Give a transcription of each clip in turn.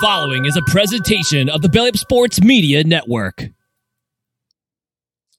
following is a presentation of the Belly Up Sports Media Network.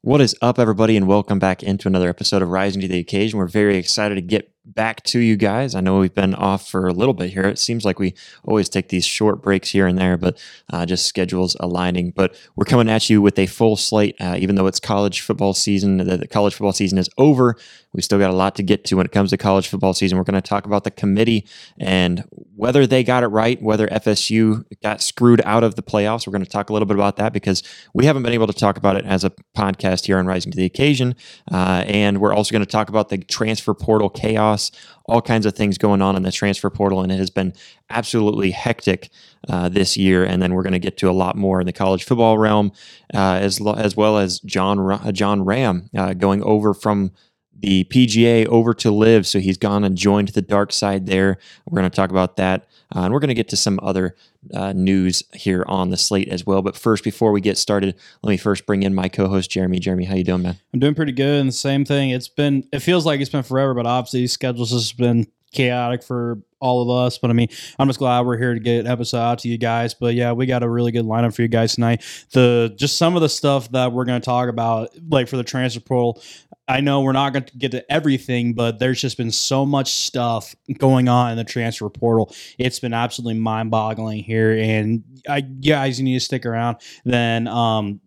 What is up, everybody, and welcome back into another episode of Rising to the Occasion. We're very excited to get back to you guys. I know we've been off for a little bit here. It seems like we always take these short breaks here and there, but uh, just schedules aligning. But we're coming at you with a full slate, uh, even though it's college football season. The, the, college football season is over. We still got a lot to get to when it comes to college football season. We're going to talk about the committee and whether they got it right, whether FSU got screwed out of the playoffs. We're going to talk a little bit about that because we haven't been able to talk about it as a podcast here on Rising to the Occasion. Uh, and we're also going to talk about the transfer portal chaos chaos, all kinds of things going on in the transfer portal, and it has been absolutely hectic uh, this year. And then we're going to get to a lot more in the college football realm, uh, as lo- as well as John uh, Jon Rahm uh, going over from the PGA over to LIV. So he's gone and joined the dark side there. We're going to talk about that. Uh, and we're going to get to some other uh, news here on the slate as well. But first, before we get started, let me first bring in my co-host Jeremy. Jeremy, how you doing, man? I'm doing pretty good. And the same thing. It's been. It feels like it's been forever, but obviously schedules has been chaotic for all of us. But I mean, I'm just glad we're here to get an episode out to you guys. But yeah, we got a really good lineup for you guys tonight. The just some of the stuff that we're going to talk about, like for the transfer portal. I know we're not going to get to everything, but there's just been so much stuff going on in the transfer portal. It's been absolutely mind boggling here. And I, guys, you need to stick around. Then, um,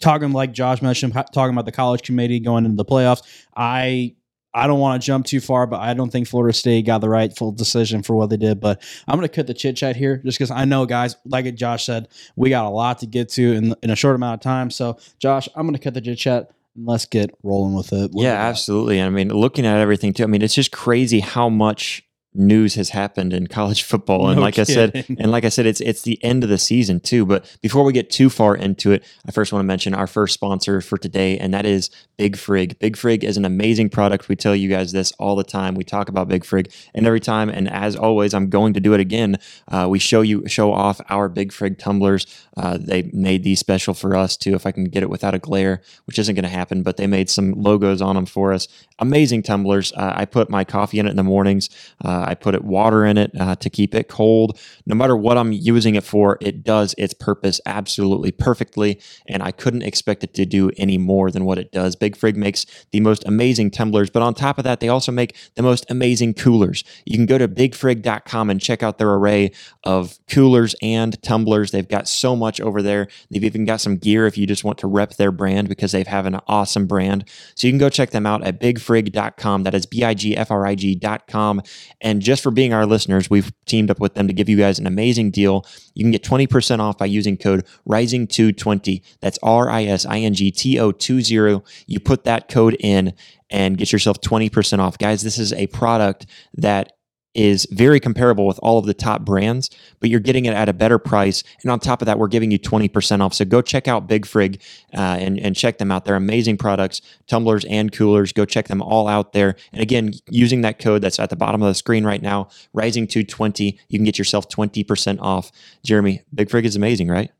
talking like Josh mentioned, talking about the college committee going into the playoffs. I I don't want to jump too far, but I don't think Florida State got the rightful decision for what they did. But I'm going to cut the chit chat here just because I know, guys, like Josh said, we got a lot to get to in, in a short amount of time. So, Josh, I'm going to cut the chit chat let's get rolling with it. What yeah, absolutely. I mean, looking at everything too, I mean, it's just crazy how much news has happened in college football. And no like kidding. i said and like i said it's it's the end of the season too. But before we get too far into it i first want to mention our first sponsor for today and that is big frig. Big frig is an amazing product. We tell you guys this all the time. We talk about big frig and every time and as always i'm going to do it again. Uh, we show you show off our big frig tumblers. Uh, they made these special for us too if i can get it without a glare which isn't going to happen but they made some logos on them for us. Amazing tumblers. Uh, i put my coffee in it in the mornings. Uh, uh, I put it water in it uh, to keep it cold. No matter what I'm using it for, it does its purpose absolutely perfectly, and I couldn't expect it to do any more than what it does. Big Frig makes the most amazing tumblers, but on top of that, they also make the most amazing coolers. You can go to bigfrig.com and check out their array of coolers and tumblers. They've got so much over there. They've even got some gear if you just want to rep their brand because they have an awesome brand. So you can go check them out at bigfrig.com. That is B I G F R I G.com. And and just for being our listeners, we've teamed up with them to give you guys an amazing deal. You can get 20% off by using code RISINGTO20. That's R I S I N G T O 20. You put that code in and get yourself 20% off. Guys, this is a product that is very comparable with all of the top brands, but you're getting it at a better price. And on top of that, we're giving you 20% off. So go check out Big Frig uh, and, and check them out. They're amazing products, tumblers and coolers. Go check them all out there. And again, using that code that's at the bottom of the screen right now, rising to 20, you can get yourself 20% off. Jeremy, Big Frig is amazing, right?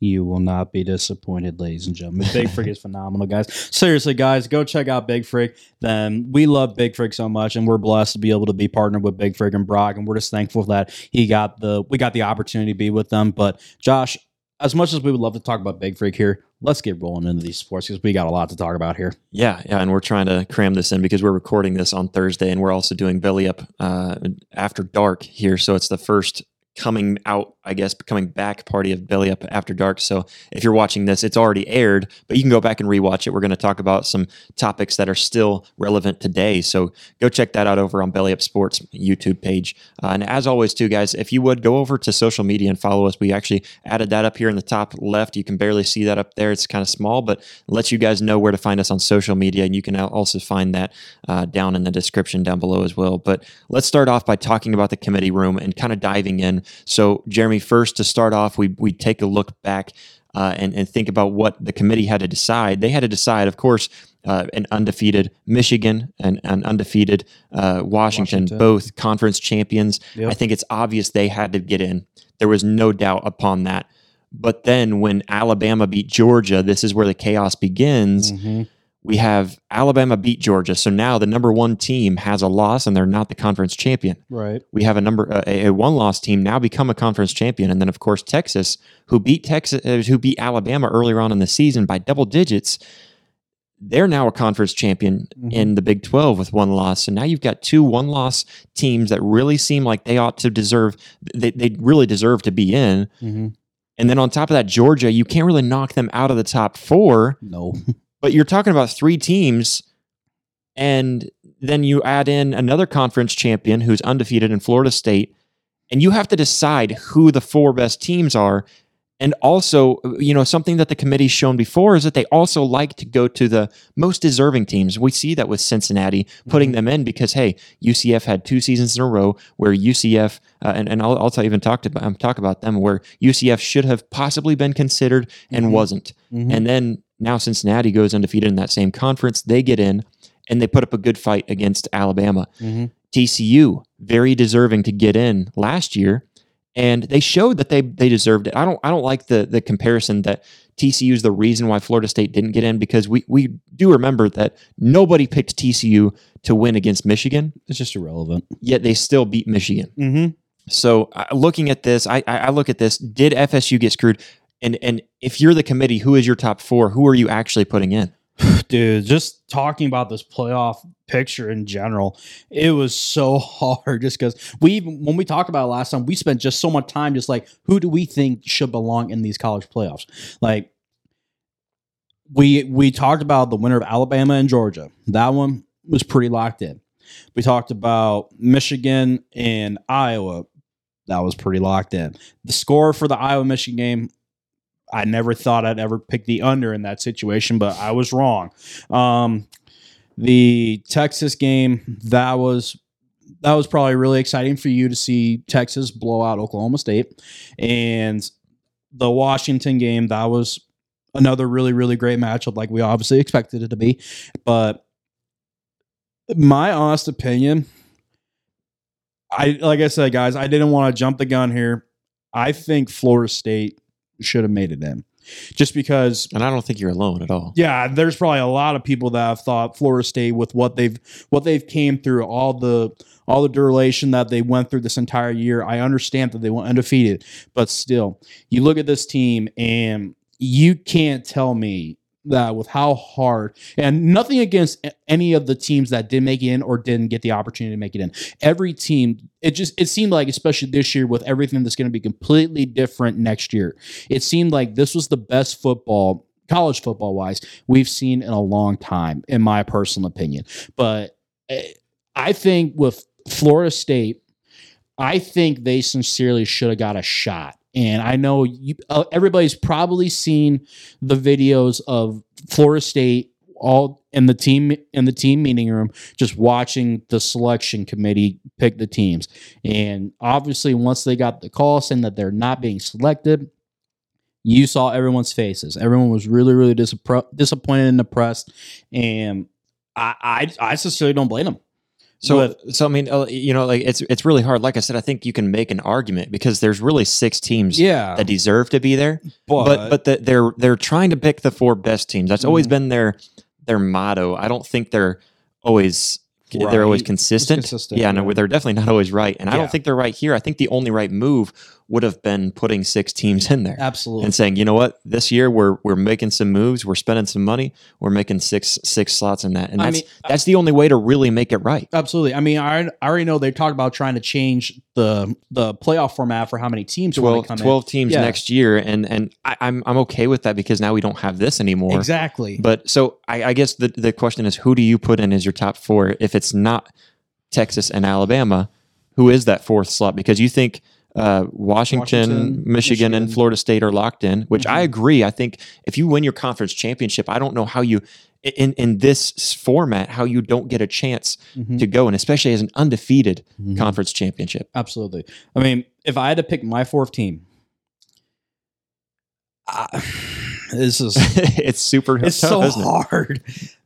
You will not be disappointed, ladies and gentlemen. Big Frig is phenomenal, guys. Seriously, guys, go check out Big Frig. Then we love Big Frig so much, and we're blessed to be able to be partnered with Big Frig and Brock, and we're just thankful that he got the we got the opportunity to be with them. But Josh, as much as we would love to talk about Big Frig here, let's get rolling into these sports because we got a lot to talk about here. Yeah, yeah, and we're trying to cram this in because we're recording this on Thursday, and we're also doing Belly Up uh, after dark here, so it's the first coming out, I guess, coming back party of Belly Up After Dark. So if you're watching this, it's already aired, but you can go back and rewatch it. We're going to talk about some topics that are still relevant today. So go check that out over on Belly Up Sports YouTube page. Uh, and as always, too, guys, if you would go over to social media and follow us, we actually added that up here in the top left. You can barely see that up there. It's kind of small, but lets you guys know where to find us on social media. And you can also find that uh, down in the description down below as well. But let's start off by talking about the committee room and kind of diving in so, Jeremy, first to start off, we we take a look back uh, and and think about what the committee had to decide. They had to decide, of course. Uh, an undefeated Michigan and an undefeated uh, Washington, Washington, both conference champions. Yep. I think it's obvious they had to get in. There was no doubt upon that. But then when Alabama beat Georgia, this is where the chaos begins. Mm-hmm we have Alabama beat Georgia, so now the number one team has a loss and they're not the conference champion. Right. We have a number a, a one loss team now become a conference champion, and then of course Texas, who beat Texas, uh, who beat Alabama earlier on in the season by double digits. They're now a conference champion Mhm. in the Big 12 with one loss. So now you've got two one loss teams that really seem like they ought to deserve, they, they really deserve to be in. Mm-hmm. And then on top of that, Georgia, you can't really knock them out of the top four, No. but you're talking about three teams. And then you add in another conference champion who's undefeated in Florida State. And you have to decide who the four best teams are. And also, you know, something that the committee's shown before is that they also like to go to the most deserving teams. We see that with Cincinnati, putting them in because, hey, UCF had two seasons in a row where UCF, uh, and, and I'll, I'll even talk, to, um, talk about them, where UCF should have possibly been considered and Mhm. wasn't. Mhm. And then now Cincinnati goes undefeated in that same conference. They get in and they put up a good fight against Alabama. Mhm. TCU, very deserving to get in last year. And they showed that they they deserved it. I don't I don't like the the comparison that TCU is the reason why Florida State didn't get in because we we do remember that nobody picked TCU to win against Michigan, It's just irrelevant. yet they still beat Michigan. Mm-hmm. So uh, looking at this, I, I I look at this. Did FSU get screwed? And and if you're the committee, who is your top four? Who are you actually putting in? Dude, just talking about this playoff picture in general, it was so hard just because we even when we talked about it last time, we spent just so much time just like who do we think should belong in these college playoffs? Like we we talked about the winner of Alabama and Georgia. That one was pretty locked in. We talked about Michigan and Iowa. That was pretty locked in. The score for the Iowa Michigan game, I never thought I'd ever pick the under in that situation, but I was wrong. Um, the Texas game that was that was probably really exciting for you to see Texas blow out Oklahoma State, and the Washington game that was another really really great matchup, like we obviously expected it to be. But my honest opinion, I like I said, guys, I didn't want to jump the gun here. I think Florida State should have made it in, just because And I don't think you're alone at all. yeah, there's probably a lot of people that have thought Florida State with what they've what they've came through, all the all the duration that they went through this entire year. I understand that they went undefeated, but still, you look at this team and you can't tell me that with how hard and nothing against any of the teams that didn't make it in or didn't get the opportunity to make it in. Every team, it just it seemed like, especially this year, with everything that's going to be completely different next year, it seemed like this was the best football college football wise we've seen in a long time in my personal opinion but eh, i think with florida state i think they sincerely should have got a shot and i know you, uh, everybody's probably seen the videos of florida state all in the team in the team meeting room just watching the selection committee pick the teams and obviously once they got the call saying that they're not being selected you saw everyone's faces. Everyone was really, really disappro- disappointed and depressed, and I, I, I sincerely don't blame them. So, so I mean, uh, you know, like it's it's really hard. Like I said, I think you can make an argument because there's really six teams Yeah, that deserve to be there, but, but but the, they're they're trying to pick the four best teams. That's always Mhm. been their their motto. I don't think they're always they're always consistent. consistent, Yeah, no, they're definitely not always right, and I don't think they're right here. I think the only right move would have been putting six teams in there. absolutely. and saying, you know what, this year we're we're making some moves, we're spending some money, we're making six six slots in that, and I that's mean, uh, that's the only way to really make it right. Absolutely. I mean, I, I already know they talked about trying to change the the playoff format for how many teams are going 12, to come 12 teams Yeah. next year, and and I, I'm I'm okay with that because now we don't have this anymore. Exactly. But so I, I guess the the question is, who do you put in as your top four? If it's not Texas and Alabama, who is that fourth slot? Because you think. Uh, Washington, Washington, Michigan, and Florida State are locked in, which I Mhm. agree. I think if you win your conference championship, I don't know how you, in in this format, how you don't get a chance Mhm. to go, and especially as an undefeated Mhm. conference championship. Absolutely. I mean, if I had to pick my fourth team, I, this is it's super it's tough, so isn't it?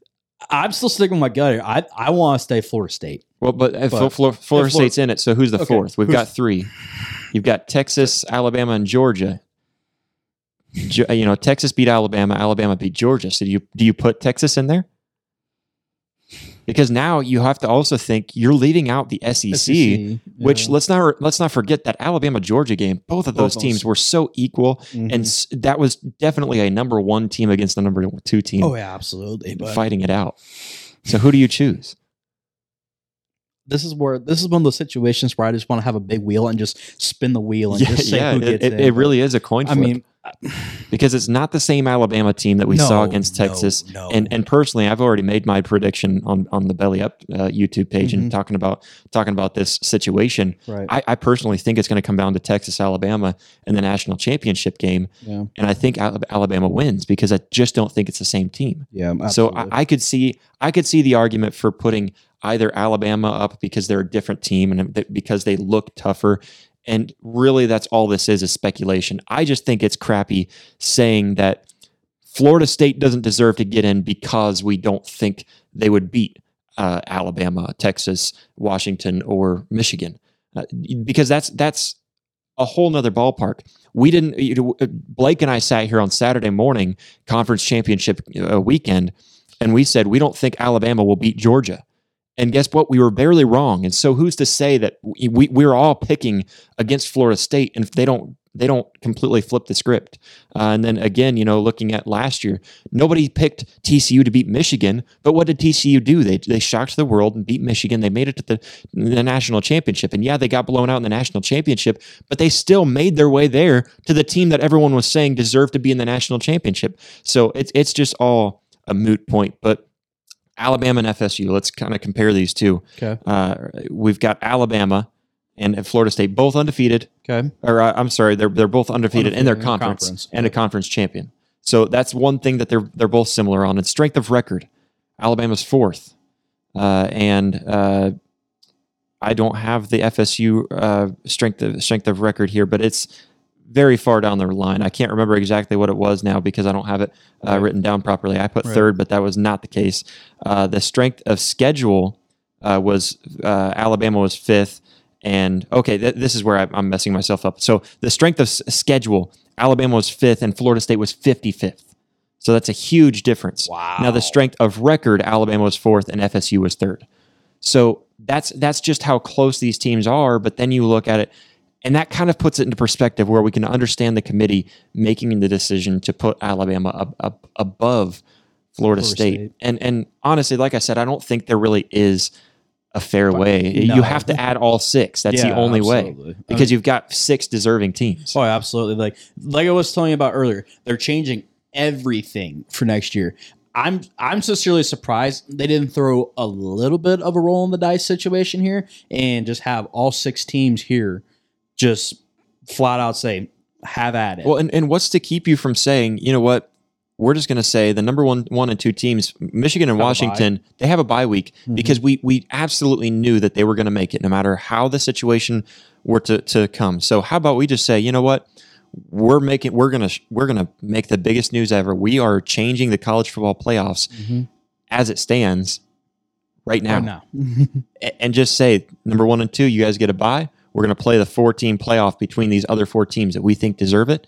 I'm still sticking with my gut here. I I want to stay Florida State. Well, but, uh, But- Flor- Florida if Flor- State's in it, so who's the Okay, fourth? We've who's- got three. You've got Texas, Alabama, and Georgia. You know, Texas beat Alabama. Alabama beat Georgia. So do you do you put Texas in there? Because now you have to also think you're leaving out the SEC, SEC, which let's not let's not forget that Alabama Georgia game. Both of those Both teams those- were so equal, Mhm. and s- that was definitely a number one team against the number two team oh yeah, absolutely. But fighting it out. So who do you choose? this is where this is one of those situations where I just want to have a big wheel and just spin the wheel and just say who it, gets it, it. it really is a coin I mean, because it's not the same Alabama team that we No, saw against Texas. no. And and personally, I've already made my prediction on on the Belly Up uh, YouTube page Mhm. and talking about talking about this situation. right. I, I personally think it's going to come down to Texas Alabama in the national championship game, yeah. and I think Alabama wins because I just don't think it's the same team. Yeah. So. I, I could see I could see the argument for putting either Alabama up because they're a different team and because they look tougher. And really, that's all this is is speculation. I just think it's crappy saying that Florida State doesn't deserve to get in because we don't think they would beat uh, Alabama, Texas, Washington, or Michigan, uh, because that's that's a whole nother ballpark. We didn't. You know, Blake and I sat here on Saturday morning, conference championship uh, weekend, and we said we don't think Alabama will beat Georgia. And guess what? We were barely wrong. And so, who's to say that we, we we're all picking against Florida State, and if they don't they don't completely flip the script? Uh, and then again, you know, looking at last year, nobody picked TCU to beat Michigan, but what did TCU do? They they shocked the world and beat Michigan. They made it to the the national championship, and yeah, they got blown out in the national championship, but they still made their way there to the team that everyone was saying deserved to be in the national championship. So it's it's just all a moot point, but. Alabama and FSU. Let's kind of compare these two. okay. Uh, we've got Alabama and Florida State, both undefeated. Okay. Or uh, I'm sorry, they're they're both undefeated, in their Undefeated in the conference, conference, and a conference champion. So that's one thing that they're they're both similar on. And strength of record, Alabama's fourth, uh, and uh, I don't have the FSU uh, strength of strength of record here, but it's very far down the line. I can't remember exactly what it was now because I don't have it uh, Right. written down properly. I put Right. third, but that was not the case. Uh, the strength of schedule uh, was uh, Alabama was fifth, and okay, th- this is where I, I'm messing myself up. So the strength of s- schedule, Alabama was fifth, and Florida State was 55th. So that's a huge difference. Wow. Now the strength of record, Alabama was fourth, and FSU was third. So that's that's just how close these teams are. But then you look at it, and that kind of puts it into perspective where we can understand the committee making the decision to put Alabama up, up above Florida, Florida State. State. And and honestly, like I said, I don't think there really is a fair way. No. You have to add all six. That's the Yeah, only way absolutely. I because mean- you've got six deserving teams. Oh, absolutely. Like like I was telling you about earlier, they're changing everything for next year. I'm I'm sincerely surprised they didn't throw a little bit of a roll in the dice situation here and just have all six teams here just flat out say have at it. Well, and, and what's to keep you from saying, you know what? We're just going to say the number one, one and two teams, Michigan and Have. Washington, they have a bye week Mhm. because we we absolutely knew that they were going to make it, no matter how the situation were to to come. So how about we just say, you know what? We're making we're gonna we're gonna make the biggest news ever. We are changing the college football playoffs Mhm. as it stands right now, Right now. And just say number one and two, you guys get a bye. We're going to play the four team playoff between these other four teams that we think deserve it.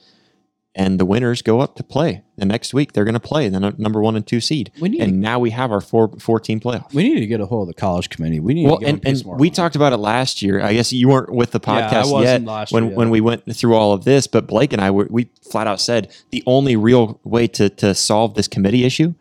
And the winners go up to play the next week. They're going to play the number one and two seed. We need And now we have our four four team playoff. we need to get a hold of the college committee. We need Well, to get and, and more we talked about it last year. I guess you weren't with the Yeah, podcast wasn't yet when yeah. when we went through all of this. But Blake and I were, we flat out said the only real way to to solve this committee issue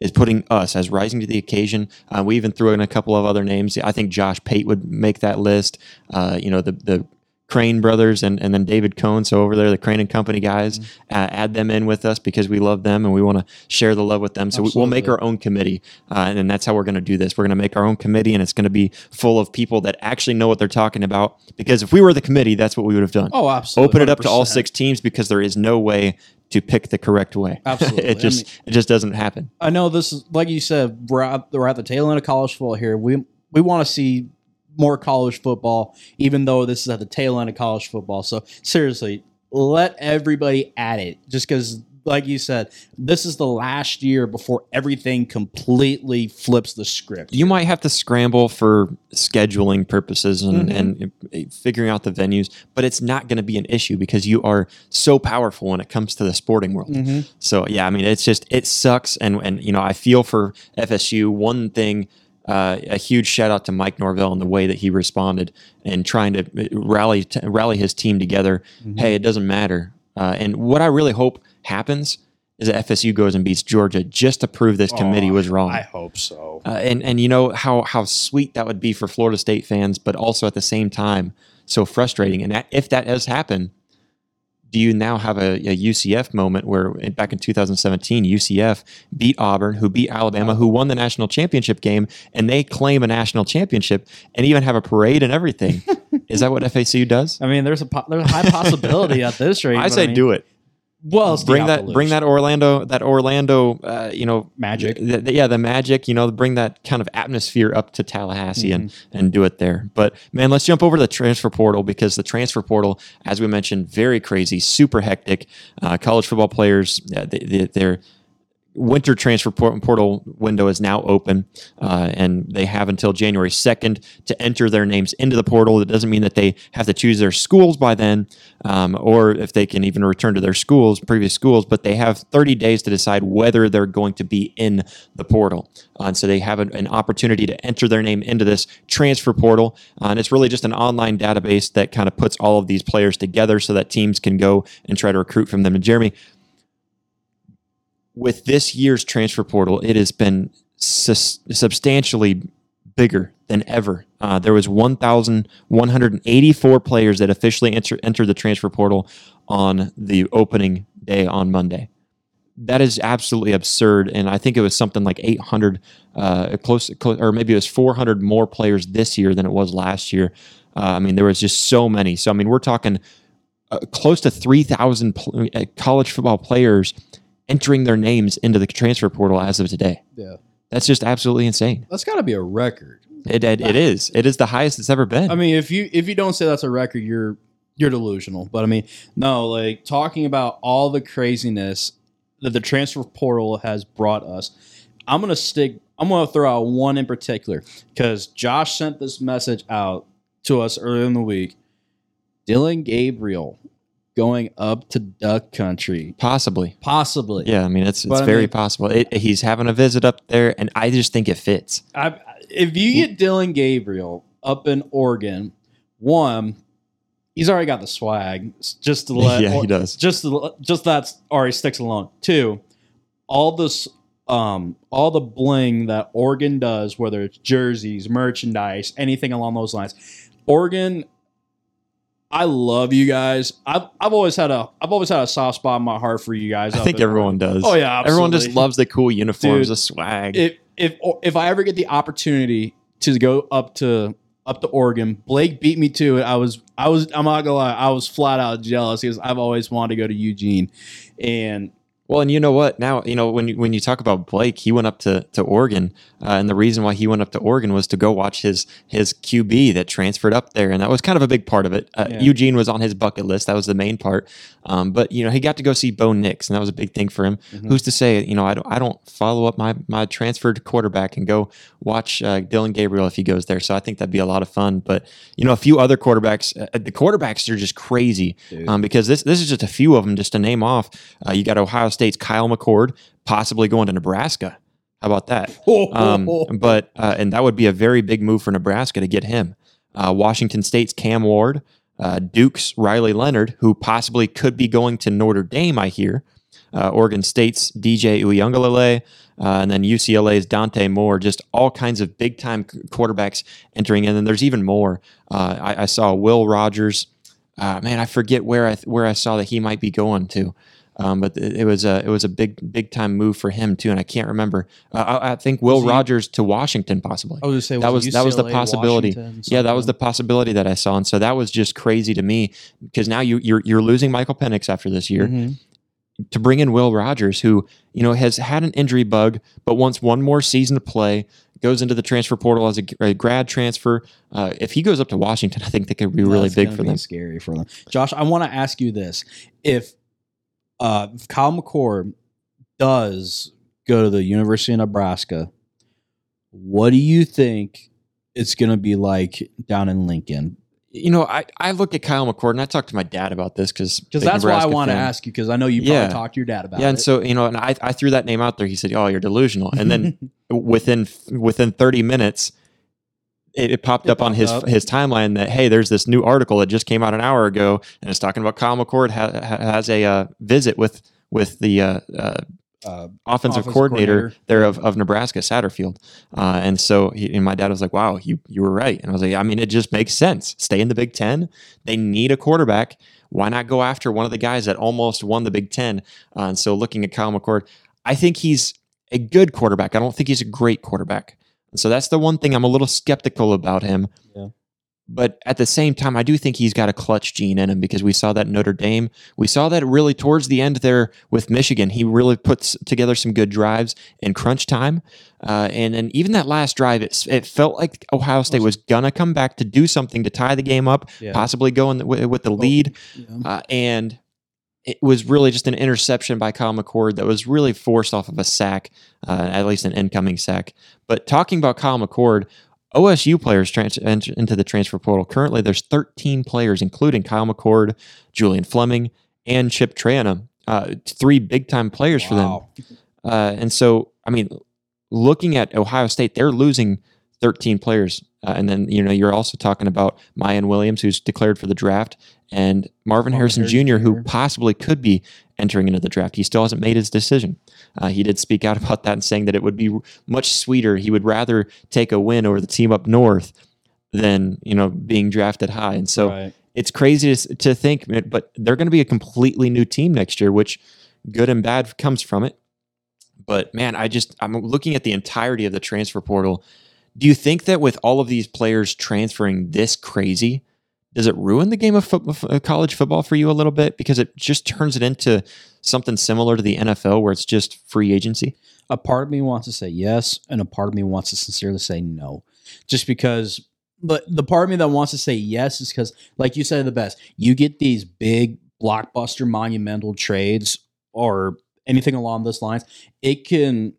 is putting us as rising to the occasion. Uh, we even threw in a couple of other names. I think Josh Pate would make that list. Uh, you know the the Crain brothers and, and then David Cone. So over there, the Crain and Company guys, Mm-hmm. uh, add them in with us because we love them and we want to share the love with them. So we, we'll make our own committee, uh, and, and that's how we're going to do this. We're going to make our own committee, and it's going to be full of people that actually know what they're talking about. Because if we were the committee, that's what we would have done. Oh, absolutely. Open it up to all six teams because there is no way to pick the correct way. Absolutely. It just mean- it just doesn't happen. I know this is like you said. We're at, we're at the tail end of college football here. We we want to see more college football, even though this is at the tail end of college football. So seriously, let everybody at it. Just because, like you said, this is the last year before everything completely flips the script. You might have to scramble for scheduling purposes and, Mhm. and uh, figuring out the venues, but it's not going to be an issue because you are so powerful when it comes to the sporting world. Mhm. So yeah, I mean, it's just it sucks, and and you know, I feel for FSU. One thing uh, a huge shout out to Mike Norvell and the way that he responded and trying to uh, rally t- rally his team together. Mm-hmm. Hey, it doesn't matter. Uh, and what I really hope happens is that FSU goes and beats Georgia just to prove this committee oh, was wrong. I hope so. Uh, and and you know how how sweet that would be for Florida State fans, but also at the same time so frustrating. And that, if that does happen, do you now have a, a, UCF moment where back in 2017, UCF beat Auburn, who beat Alabama, who won the national championship game, and they claim a national championship and even have a parade and everything? Is that what FSU does? I mean, there's a there's a high possibility at this rate. I say I mean, do it. Well, bring that bring that Orlando that Orlando uh, you know magic. th- th- yeah the magic you know bring that kind of atmosphere up to Tallahassee mm-hmm. and and do it there. But man let's jump over to the transfer portal because the transfer portal as we mentioned very crazy super hectic. Uh, college football players uh, they, they, they're winter transfer portal window is now open, uh, and they have until January 2nd to enter their names into the portal. It doesn't mean that they have to choose their schools by then, um, or if they can even return to their schools, previous schools, but they have 30 days to decide whether they're going to be in the portal. Uh, and so they have an, an, opportunity to enter their name into this transfer portal. Uh, and it's really just an online database that kind of puts all of these players together so that teams can go and try to recruit from them. And Jeremy, with this year's transfer portal, it has been sus- substantially bigger than ever. Uh, there was 1,184 players that officially enter, entered the transfer portal on the opening day on Monday. That is absolutely absurd, and I think it was something like 800, uh, close, close, or maybe it was 400 more players this year than it was last year. Uh, I mean, there was just so many. So I mean, we're talking uh, close to 3,000 pl- uh, college football players entering their names into the transfer portal as of today. Yeah. That's just absolutely insane. That's got to be a record. It, it, it is. It is the highest it's ever been. I mean, if you if you don't say that's a record, you're you're delusional. But I mean, no, like talking about all the craziness that the transfer portal has brought us. I'm gonna stick. I'm gonna throw out one in particular because Josh sent this message out to us earlier in the week. Dillon Gabriel going up to Duck Country. Possibly. Possibly. Yeah, I mean it's it's very mean, possible. It, he's having a visit up there, and I just think it fits. I, if you get Dillon Gabriel up in Oregon, one, he's already got the swag. Just to let yeah, he does. Just to, just that's already sticks alone. Two, all this um all the bling that Oregon does, whether it's jerseys, merchandise, anything along those lines. Oregon I love you guys. I've I've always had a I've always had a soft spot in my heart for you guys. I think everyone does. Oh yeah, absolutely. everyone just loves the cool uniforms, Dude, the swag. If if if I ever get the opportunity to go up to up to Oregon, Blake beat me to it. I was I was I'm not gonna lie, I was flat out jealous because I've always wanted to go to Eugene, and well, and you know what? Now you know when you, when you talk about Blake, he went up to to Oregon, uh, and the reason why he went up to Oregon was to go watch his his QB that transferred up there, and that was kind of a big part of it. Uh, yeah. Eugene was on his bucket list; that was the main part. Um, but you know, he got to go see Bo Nix, and that was a big thing for him. Mm-hmm. Who's to say? You know, I don't I don't follow up my my transferred quarterback and go watch uh, Dillon Gabriel if he goes there. So I think that'd be a lot of fun. But you know, a few other quarterbacks, uh, the quarterbacks are just crazy um, because this this is just a few of them just to name off. Uh, you got Ohio State's Kyle McCord, possibly going to Nebraska. How about that? Um, but uh, and that would be a very big move for Nebraska to get him. Uh, Washington State's Cam Ward, uh, Duke's Riley Leonard, who possibly could be going to Notre Dame. I hear. Uh, Oregon State's DJ Uiagalelei, uh, and then UCLA's Dante Moore. Just all kinds of big time quarterbacks entering in, and then there's even more. Uh, I, I, saw Will Rogers. man, I forget where I where I saw that he might be going to. Um, but it, was a it was a big big time move for him too, and I can't remember. Uh, I, I, think Will he, Rogers to Washington possibly. I was say, that was that was the possibility. Yeah, that was the possibility that I saw, and so that was just crazy to me because now you you're you're losing Michael Penix after this year. Mm-hmm. To bring in Will Rogers, who you know has had an injury bug, but wants one more season to play, goes into the transfer portal as a, a grad transfer. Uh, if he goes up to Washington, I think that could be really big for them. Scary for them. Josh, I want to ask you this: If uh, Kyle McCord does go to the University of Nebraska, what do you think it's going to be like down in Lincoln? you know, I, I look at Kyle McCord and I talked to my dad about this because because that's why I want to ask you because I know you probably Yeah. talked to your dad about Yeah, it. Yeah, and so you know, and I, I threw that name out there. He said, "Oh, you're delusional," and then within within 30 minutes, it, it popped It up on his up. his timeline that hey, there's this new article that just came out an hour ago, and it's talking about Kyle McCord ha- ha- has a uh, visit with with the uh, uh, uh, offensive, Offensive coordinator, coordinator. there of, of Nebraska, Satterfield. Uh, and so he, and my dad was like, wow, you, you were right. And I was like, I mean, it just makes sense. Stay in the Big Ten. They need a quarterback. Why not go after one of the guys that almost won the Big Ten? Uh, and so looking at Kyle McCord, I think he's a good quarterback. I don't think he's a great quarterback. And so that's the one thing I'm a little skeptical about him. Yeah. But at the same time, I do think he's got a clutch gene in him because we saw that Notre Dame. We saw that really towards the end there with Michigan. He really puts together some good drives in crunch time. Uh, and, and even that last drive, it, it felt like Ohio State was going to come back to do something to tie the game up, Yeah. possibly go in the, with, with the lead. yeah. Uh, and it was really just an interception by Kyle McCord that was really forced off of a sack, uh, at least an incoming sack. But talking about Kyle McCord, OSU players trans- into the transfer portal. Currently, there's 13 players, including Kyle McCord, Julian Fleming, and Chip Trayanum. Uh, three big time players for them. Uh, and so, I mean, looking at Ohio State, they're losing 13 players. Uh, and then, you know, you're also talking about Miyan Williams, who's declared for the draft, and Marvin, Marvin Harrison, Harrison Jr., who possibly could be entering into the draft. He still hasn't made his decision. Uh, he did speak out about that and saying that it would be much sweeter. He would rather take a win over the team up north than, you know, being drafted high. And so, Right. it's crazy to, to think, but they're going to be a completely new team next year, which good and bad comes from it. But man, I just I'm looking at the entirety of the transfer portal. Do you think that with all of these players transferring this crazy, does it ruin the game of of, uh, college football for you a little bit because it just turns it into something similar to the NFL where it's just free agency? a part of me wants to say yes, and a part of me wants to sincerely say no, just because. But the part of me that wants to say yes is because, like you said, the best. You get these big blockbuster, monumental trades or anything along those lines. It can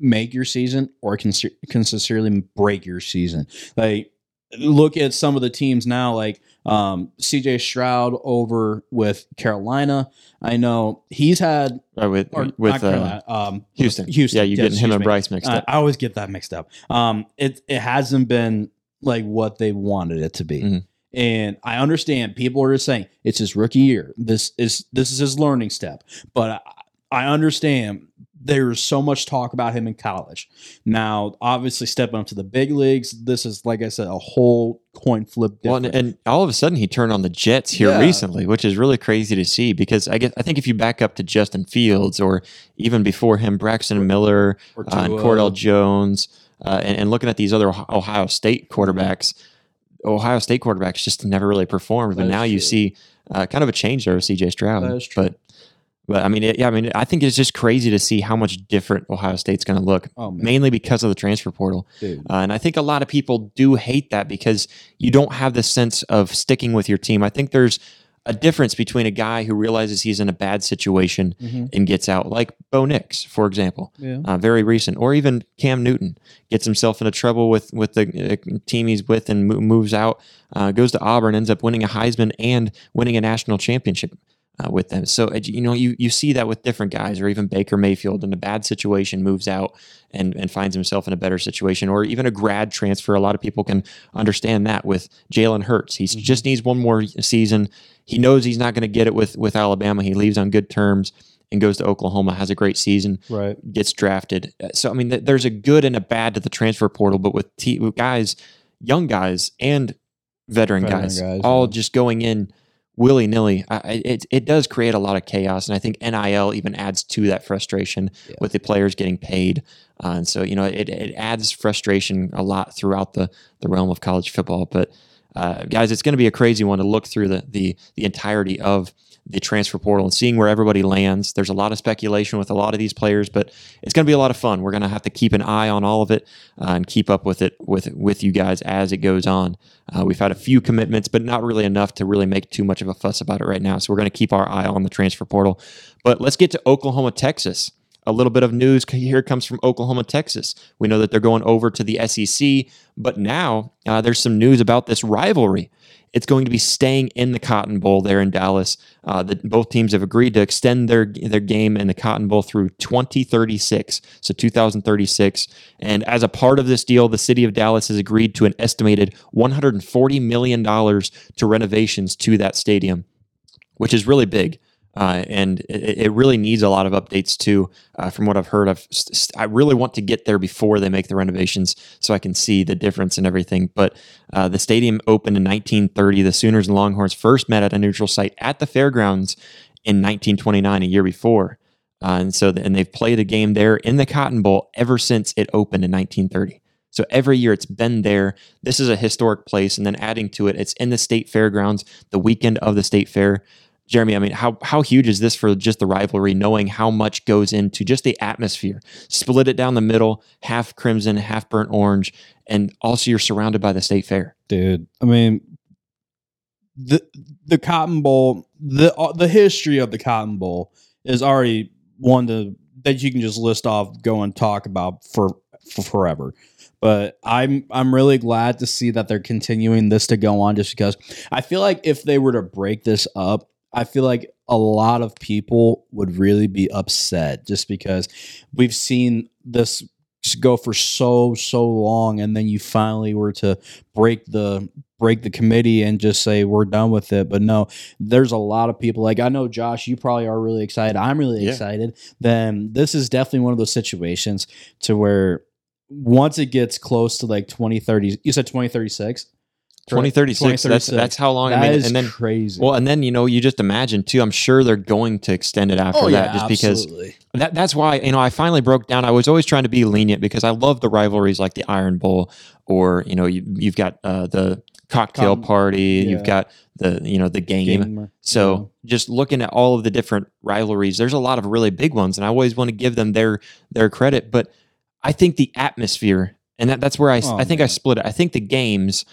make your season, or it can can sincerely break your season. Like look at some of the teams now, like um, C.J. Stroud over with Carolina. I know he's had Or with or with uh, um, Houston? Houston. Yeah, you Yes, getting him and. Bryce mixed Uh, up. I always get that mixed up. Um, it it hasn't been like what they wanted it to be, Mhm. and I understand people are just saying it's his rookie year. This is this is his learning step, but I, I understand there's so much talk about him in college. Now, obviously, stepping up to the big leagues, this is like I said, a whole coin flip. Well, and, and all of a sudden he turned on the Jets here Yeah. recently, which is really crazy to see because I guess I think if you back up to Justin Fields or even before him, Braxton Miller uh, and Cardale Jones, uh, and, and looking at these other Ohio- State quarterbacks, Ohio State quarterbacks just never really performed. That but now you see uh, kind of a change there with CJ Stroud. True. But but I mean, it, yeah, I mean, I think it's just crazy to see how much different Ohio State's going to look, oh mainly because of the transfer portal. Uh, and I think a lot of people do hate that because you don't have the sense of sticking with your team. I think there's a difference between a guy who realizes he's in a bad situation Mhm. and gets out, like Bo Nix, for example, Yeah. uh, very recent, or even Cam Newton gets himself into trouble with with the uh, team he's with and mo- moves out, uh, goes to Auburn, ends up winning a Heisman and winning a national championship. Uh, with them, so uh, you know you you see that with different guys, or even Baker Mayfield in a bad situation moves out and and finds himself in a better situation, or even a grad transfer. A lot of people can understand that with Jalen Hurts. He just needs one more season. He knows he's not going to get it with with Alabama. He leaves on good terms and goes to Oklahoma, has a great season, Right. gets drafted. Uh, So I mean, th- there's a good and a bad to the transfer portal, but with, t- with guys, young guys and veteran, Veteran guys, guys, all yeah. just going in willy nilly, it it does create a lot of chaos, and I think NIL even adds to that frustration Yeah. with the players getting paid, uh, and so you know it it adds frustration a lot throughout the the realm of college football, but. Uh, guys, it's going to be a crazy one to look through the, the the entirety of the transfer portal and seeing where everybody lands. There's a lot of speculation with a lot of these players, but it's going to be a lot of fun. We're going to have to keep an eye on all of it uh, and keep up with it with with you guys as it goes on. Uh, we've had a few commitments, but not really enough to really make too much of a fuss about it right now. So we're going to keep our eye on the transfer portal. But let's get to Oklahoma, Texas. A little bit of news here comes from Oklahoma, Texas. We know that they're going over to the SEC, but now uh, there's some news about this rivalry. It's going to be staying in the Cotton Bowl there in Dallas. Uh, both teams have agreed to extend their their game in the Cotton Bowl through 2036, so 2036. And as a part of this deal, the city of Dallas has agreed to an estimated 140 million dollars to renovations to that stadium, which is really big. Uh, and it, it, really needs a lot of updates too. Uh, from what I've heard, I've, I really want to get there before they make the renovations so I can see the difference and everything. But uh, the stadium opened in 1930. The Sooners and Longhorns first met at a neutral site at the fairgrounds in 1929, a year before. Uh, and so, the, and they've played a game there in the Cotton Bowl ever since it opened in 1930. So every year it's been there. This is a historic place. And then adding to it, it's in the state fairgrounds the weekend of the state fair. Jeremy, I mean, how how huge is this for just the rivalry? Knowing how much goes into just the atmosphere, split it down the middle, half crimson, half burnt orange, and also you're surrounded by the state fair. Dude, I mean, the the Cotton Bowl, the uh, the history of the Cotton Bowl is already one to, that you can just list off, go and talk about for for forever. But I'm I'm really glad to see that they're continuing this to go on, just because I feel like if they were to break this up I feel like a lot of people would really be upset just because we've seen this go for so so long and then you finally were to break the break the committee and just say we're done with it. But no there's a lot of people like i know josh you probably are really excited. I'm really yeah. excited. Then this is definitely one of those situations to where once it gets close to like 2030 you said 2036 2036, That's that's how long. That I mean, is and then crazy. Well, and then you know, you just imagine too. I'm sure they're going to extend it after oh, that, yeah, just absolutely. because that, that's why you know I finally broke down. I was always trying to be lenient because I love the rivalries like the Iron Bowl, or you know, you, you've got uh, the cocktail party, yeah. you've got the you know the game. game so yeah. just looking at all of the different rivalries, there's a lot of really big ones, and I always want to give them their their credit. But I think the atmosphere, and that, that's where I oh, I think man. I split it. I think the games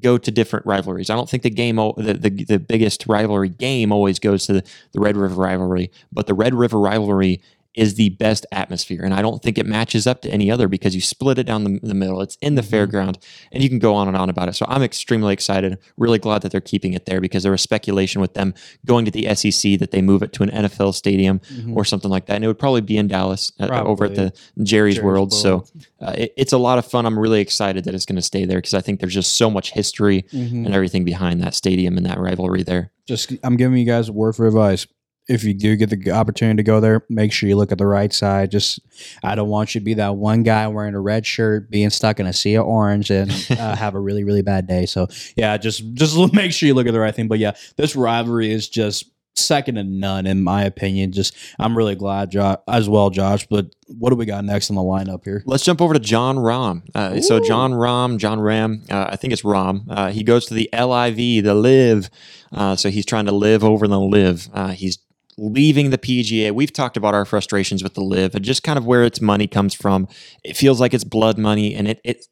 go to different rivalries. I don't think the game, the, the, the biggest rivalry game always goes to the, the Red River rivalry, but the Red River rivalry is the best atmosphere. And I don't think it matches up to any other because you split it down the, the middle. It's in the mm-hmm. fairground and you can go on and on about it. So I'm extremely excited, really glad that they're keeping it there because there was speculation with them going to the SEC that they move it to an NFL stadium mm-hmm. or something like that. And it would probably be in Dallas uh, over at the Jerry's, Jerry's World. World. So uh, it, it's a lot of fun. I'm really excited that it's going to stay there because I think there's just so much history mm-hmm. and everything behind that stadium and that rivalry there. Just, I'm giving you guys a word for advice if you do get the opportunity to go there, make sure you look at the right side. Just, I don't want you to be that one guy wearing a red shirt, being stuck in a sea of orange, and uh, have a really, really bad day. So, yeah, just just make sure you look at the right thing. But yeah, this rivalry is just second to none in my opinion. Just, I'm really glad, Josh, as well, Josh. But what do we got next in the lineup here? Let's jump over to John Rom. Uh, so John Rom, John Ram, uh, I think it's Rom. Uh, he goes to the LIV, the LIV. Uh, so he's trying to live over the LIV. Uh, he's leaving the PGA. We've talked about our frustrations with the LIV and just kind of where its money comes from. It feels like it's blood money and it it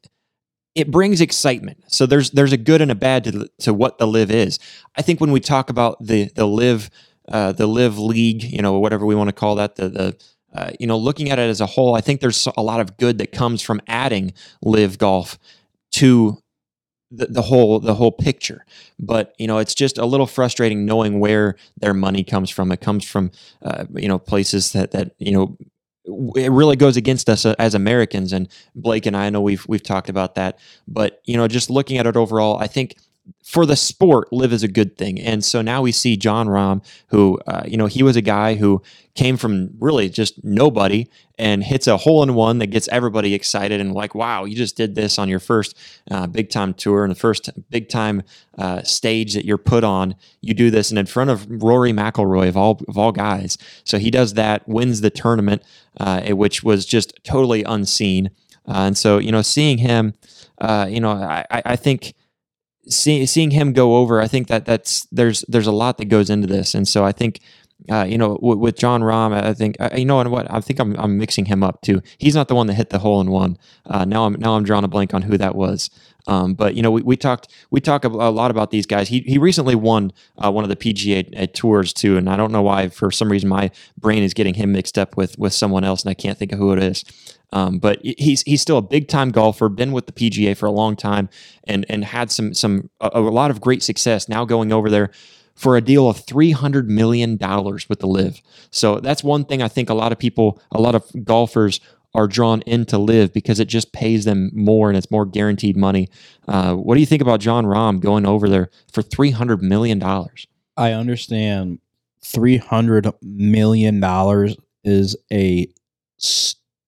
it brings excitement. So there's there's a good and a bad to, to what the LIV is. I think when we talk about the the LIV uh, the LIV league, you know, whatever we want to call that, the the uh, you know, looking at it as a whole, I think there's a lot of good that comes from adding LIV golf to the, the whole the whole picture. But you know it's just a little frustrating knowing where their money comes from. It comes from uh, you know places that that you know it really goes against us uh, as Americans. And Blake and I, I know we've we've talked about that. But you know just looking at it overall I think for the sport, LIV is a good thing. And so now we see Jon Rahm, who, uh, you know, he was a guy who came from really just nobody and hits a hole in one that gets everybody excited and like, wow, you just did this on your first uh, big time tour and the first big time uh, stage that you're put on. You do this and in front of Rory McIlroy of all of all guys. So he does that, wins the tournament, uh, which was just totally unseen. Uh, and so you know, seeing him, uh, you know, I, I think see, seeing him go over, I think that that's there's there's a lot that goes into this, and so I think uh, you know, w- with Jon Rahm, I think uh, you know and what I think I'm I'm mixing him up too. He's not the one that hit the hole in one. Uh, now I'm now I'm drawing a blank on who that was. Um, but you know, we, we talked we talk a, lot about these guys. He he recently won uh, one of the PGA uh, tours too, and I don't know why. For some reason, my brain is getting him mixed up with with someone else, and I can't think of who it is. Um, but he's he's still a big time golfer, been with the PGA for a long time, and and had some some a, a lot of great success. Now going over there for a deal of $300 million with the LIV So that's one thing I think a lot of people, a lot of golfers are drawn into LIV because it just pays them more and it's more guaranteed money. Uh, what do you think about Jon Rahm going over there for $300 million? I understand $300 million is a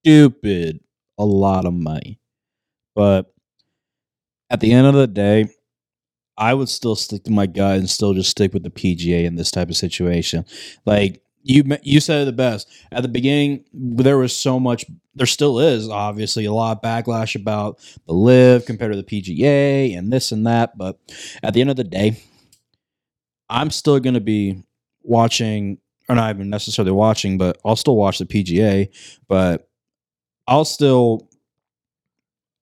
stupid a lot of money. But at the end of the day, I would still stick to my gut and still just stick with the PGA in this type of situation. Like you you said it the best at the beginning. There was so much. There still is obviously a lot of backlash about the LIV compared to the PGA and this and that. But at the end of the day, I'm still going to be watching, or not even necessarily watching, but I'll still watch the PGA. But I'll still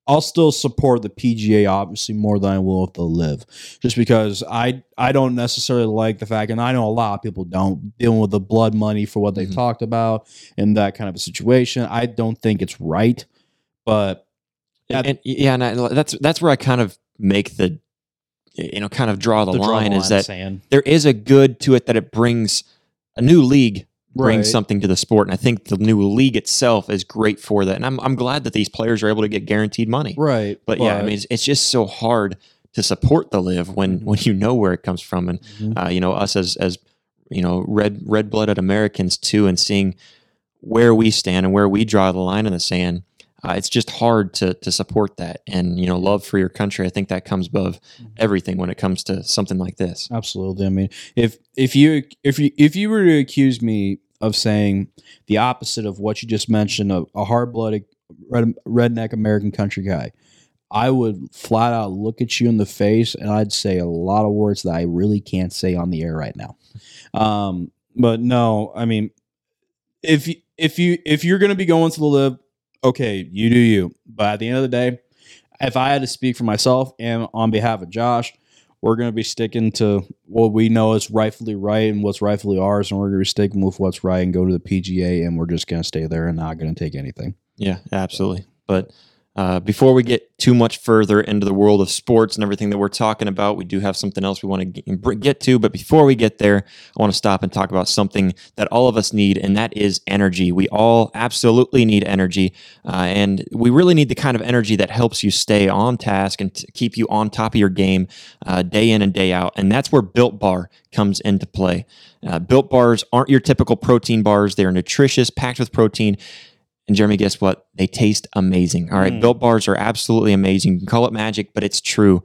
I'll still support the PGA obviously more than I will with the LIV, just because I I don't necessarily like the fact, and I know a lot of people don't dealing with the blood money for what they've mm-hmm. talked about in that kind of a situation. I don't think it's right, but and, and yeah, and I, that's that's where I kind of make the you know kind of draw the, the line, draw the line is that saying. there is a good to it that it brings a new league brings right. something to the sport. And I think the new league itself is great for that. And I'm, I'm glad that these players are able to get guaranteed money. Right. But, but yeah, I mean, it's, it's, just so hard to support the LIV when, mm-hmm. when you know where it comes from. And, mm-hmm. uh, you know, us as, as, you know, red, red blooded Americans too, and seeing where we stand and where we draw the line in the sand uh, it's just hard to to support that. And you know love for your country i think that comes above mm-hmm. everything when it comes to something like this. Absolutely. I mean if if you if you if you were to accuse me of saying the opposite of what you just mentioned a, a hard-blooded red, redneck american country guy i would flat out look at you in the face and i'd say a lot of words that i really can't say on the air right now. Um, but no i mean if you if you if you're going to be going to the LIV okay, you do you. But at the end of the day, if I had to speak for myself and on behalf of Josh, we're going to be sticking to what we know is rightfully right and what's rightfully ours, and we're going to be sticking with what's right and go to the PGA, and we're just going to stay there and not going to take anything. Yeah, absolutely. But uh, before we get too much further into the world of sports and everything that we're talking about, we do have something else we want to get to. But before we get there, I want to stop and talk about something that all of us need, and that is energy. We all absolutely need energy, uh, and we really need the kind of energy that helps you stay on task and keep you on top of your game uh, day in and day out. And that's where Built Bar comes into play. Uh, Built Bars aren't your typical protein bars, they're nutritious, packed with protein and Jeremy, guess what? They taste amazing. All right. Mm. Built bars are absolutely amazing. You can call it magic, but it's true.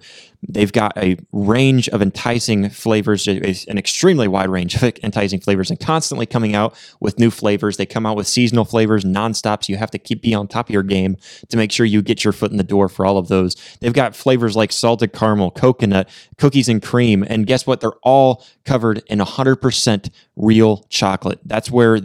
They've got a range of enticing flavors, an extremely wide range of enticing flavors, and constantly coming out with new flavors. They come out with seasonal flavors nonstop. So you have to keep be on top of your game to make sure you get your foot in the door for all of those. They've got flavors like salted caramel, coconut, cookies and cream. And guess what? They're all covered in 100% real chocolate. That's where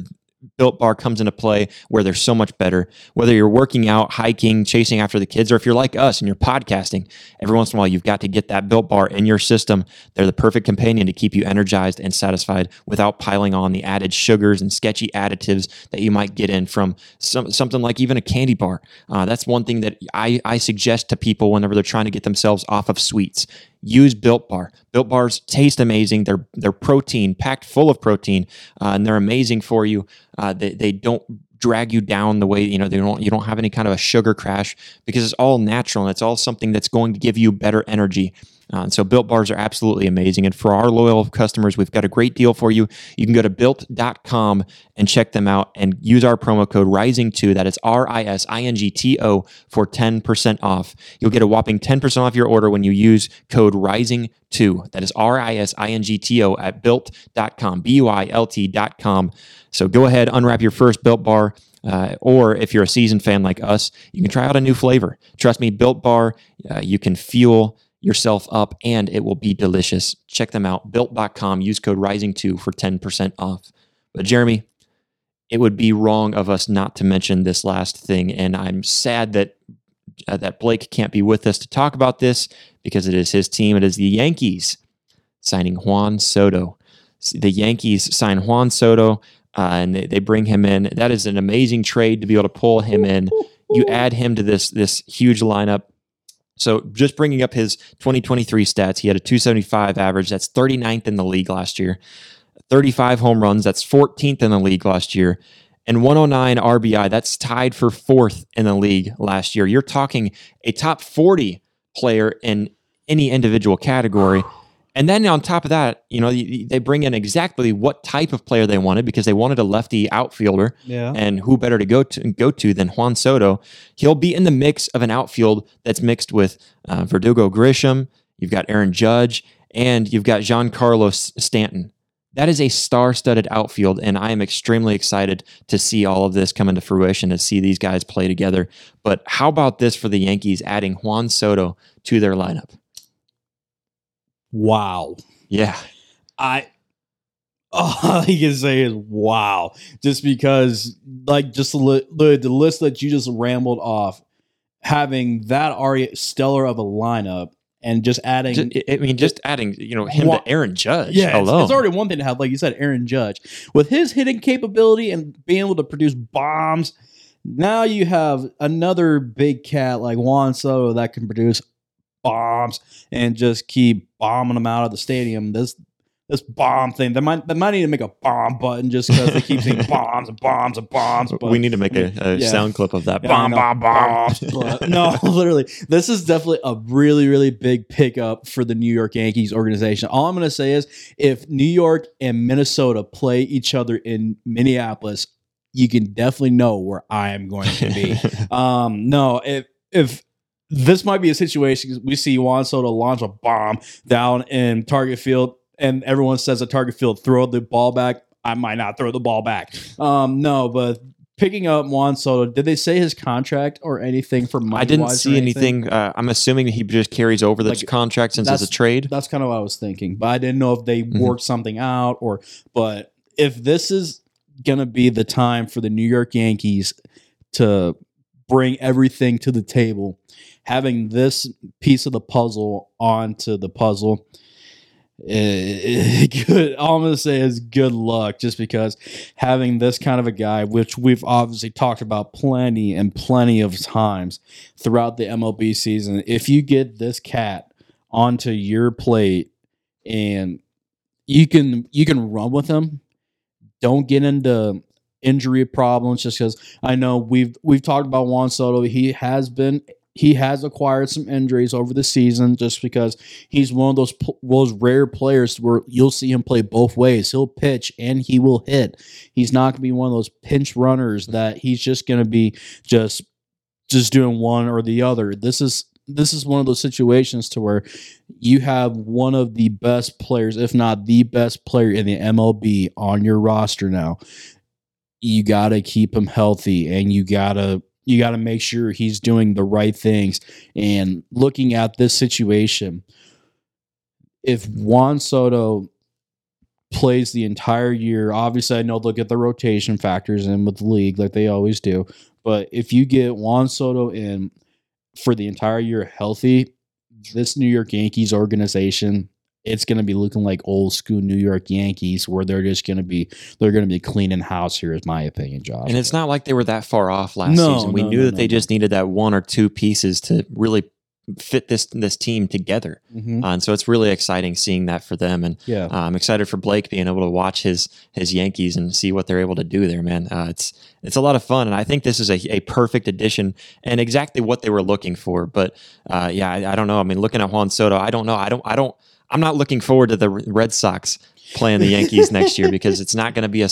Built Bar comes into play where they're so much better. Whether you're working out, hiking, chasing after the kids, or if you're like us and you're podcasting, every once in a while you've got to get that Built Bar in your system. They're the perfect companion to keep you energized and satisfied without piling on the added sugars and sketchy additives that you might get in from some, something like even a candy bar. Uh, that's one thing that I, I suggest to people whenever they're trying to get themselves off of sweets use Built Bar. Built Bars taste amazing. They're they're protein packed full of protein, uh, and they're amazing for you. Uh, Uh, they they don't drag you down the way you know they don't you don't have any kind of a sugar crash because it's all natural and it's all something that's going to give you better energy uh, so built bars are absolutely amazing. And for our loyal customers, we've got a great deal for you. You can go to built.com and check them out and use our promo code RISINGTO, that is R I S I N G T O, for 10% off. You'll get a whopping 10% off your order when you use code RISINGTO. That is R I S I N G T O at built.com, B U I L T.com. So go ahead, unwrap your first built bar. Uh, or if you're a seasoned fan like us, you can try out a new flavor. Trust me, Built Bar, uh, you can fuel yourself up and it will be delicious. Check them out, built.com. Use code RISINGTO for 10% off. But Jeremy, it would be wrong of us not to mention this last thing, and I'm sad that uh, that Blake can't be with us to talk about this because it is his team. It is the Yankees signing Juan Soto. The Yankees sign Juan Soto. Uh, and they, they bring him in. That is an amazing trade to be able to pull him in. You add him to this this huge lineup. So just bringing up his 2023 stats, he had a 275 average. That's 39th in the league last year. 35 home runs. That's 14th in the league last year. And 109 RBI. That's tied for fourth in the league last year. You're talking a top 40 player in any individual category. And then on top of that, you know, they bring in exactly what type of player they wanted because they wanted a lefty outfielder. Yeah. And who better to go to go to than Juan Soto? He'll be in the mix of an outfield that's mixed with uh, Verdugo Grisham. You've got Aaron Judge, and you've got Giancarlo Stanton. That is a star-studded outfield, and I am extremely excited to see all of this come into fruition to see these guys play together. But how about this for the Yankees adding Juan Soto to their lineup? Wow. Yeah. I all I can say is wow. Just because like just the, the, the list that you just rambled off, having that already stellar of a lineup and just adding Just, I mean, just adding, you know, him Wa- to Aaron Judge yeah, it's, it's already one thing to have, like you said, Aaron Judge with his hitting capability and being able to produce bombs. Now you have another big cat like Juan Soto that can produce bombs and just keep bombing them out of the stadium. This this bomb thing, they might they might need to make a bomb button just because they keep saying bombs and bombs and bombs. But we need to make a, a Yeah. sound clip of that. Yeah, bomb, bomb. But no, literally, this is definitely a really, really big pickup for the New York Yankees organization. All I'm going to say is if New York and Minnesota play each other in Minneapolis, you can definitely know where I am going to be. um, no, if if this might be a situation we see Juan Soto launch a bomb down in Target Field, and everyone says at Target Field, throw the ball back. I might not throw the ball back. Um, no, but picking up Juan Soto, did they say his contract or anything for money? I didn't see anything. Uh, I'm assuming he just carries over the Like, contract since it's a trade. That's kind of what I was thinking, but I didn't know if they Mhm. worked something out or. But if this is gonna be the time for the New York Yankees to bring everything to the table, having this piece of the puzzle onto the puzzle. eh, good. All I'm say is good luck, just because having this kind of a guy, which we've obviously talked about plenty and plenty of times throughout the MLB season, if you get this cat onto your plate and you can you can run with him, don't get into injury problems just because I know we've we've talked about Juan Soto. He has been he has acquired some injuries over the season just because he's one of those those rare players where you'll see him play both ways. He'll pitch and he will hit. He's not going to be one of those pinch runners that he's just going to be just just doing one or the other. This is this is one of those situations to where you have one of the best players, if not the best player in the MLB on your roster now. You got to keep him healthy and you got to you got to make sure he's doing the right things. And looking at this situation if Juan Soto plays the entire year obviously I know they'll get the rotation factors in with the league like they always do but if you get Juan Soto in for the entire year healthy this New York Yankees organization it's going to be looking like old school New York Yankees where they're just going to be they're going to be cleaning house here is my opinion Josh And it's not like they were that far off last No, season. We no, knew no, that they just needed that one or two pieces to really fit this this team together. Mhm. Uh, and so it's really exciting seeing that for them. And yeah uh, I'm excited for Blake being able to watch his his Yankees and see what they're able to do there, man. Uh, it's it's a lot of fun, and I think this is a, a perfect addition and exactly what they were looking for. But uh, yeah, I, I don't know. I mean, looking at Juan Soto, I don't know. I don't. I don't. I'm not looking forward to the Red Sox playing the Yankees next year because it's not going to be a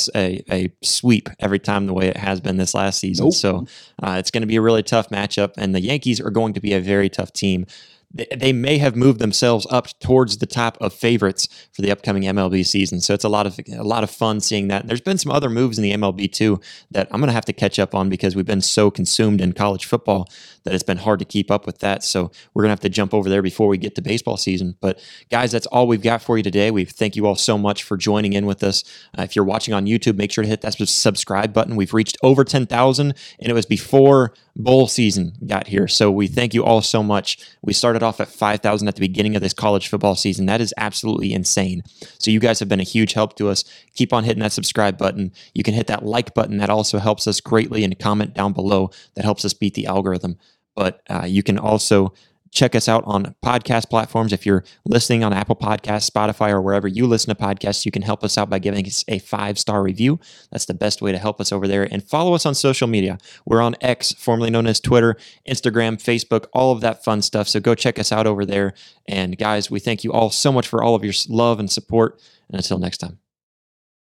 a sweep every time the way it has been this last season. Nope. So uh, it's going to be a really tough matchup, and the Yankees are going to be a very tough team. they may have moved themselves up towards the top of favorites for the upcoming MLB season. So it's a lot of a lot of fun seeing that. And there's been some other moves in the MLB too that I'm going to have to catch up on because we've been so consumed in college football that it's been hard to keep up with that. So we're going to have to jump over there before we get to baseball season. But guys, that's all we've got for you today. We thank you all so much for joining in with us. Uh, if you're watching on YouTube, make sure to hit that subscribe button. We've reached over 10,000 and it was before bowl season got here. So we thank you all so much. We started off at 5,000 at the beginning of this college football season. That is absolutely insane. So you guys have been a huge help to us. Keep on hitting that subscribe button. You can hit that like button. That also helps us greatly and comment down below. That helps us beat the algorithm. But uh, you can also check us out on podcast platforms. If you're listening on Apple Podcasts, Spotify, or wherever you listen to podcasts, you can help us out by giving us a five star review. That's the best way to help us over there. And follow us on social media. We're on X, formerly known as Twitter, Instagram, Facebook, all of that fun stuff. So go check us out over there. And guys, we thank you all so much for all of your love and support. And until next time.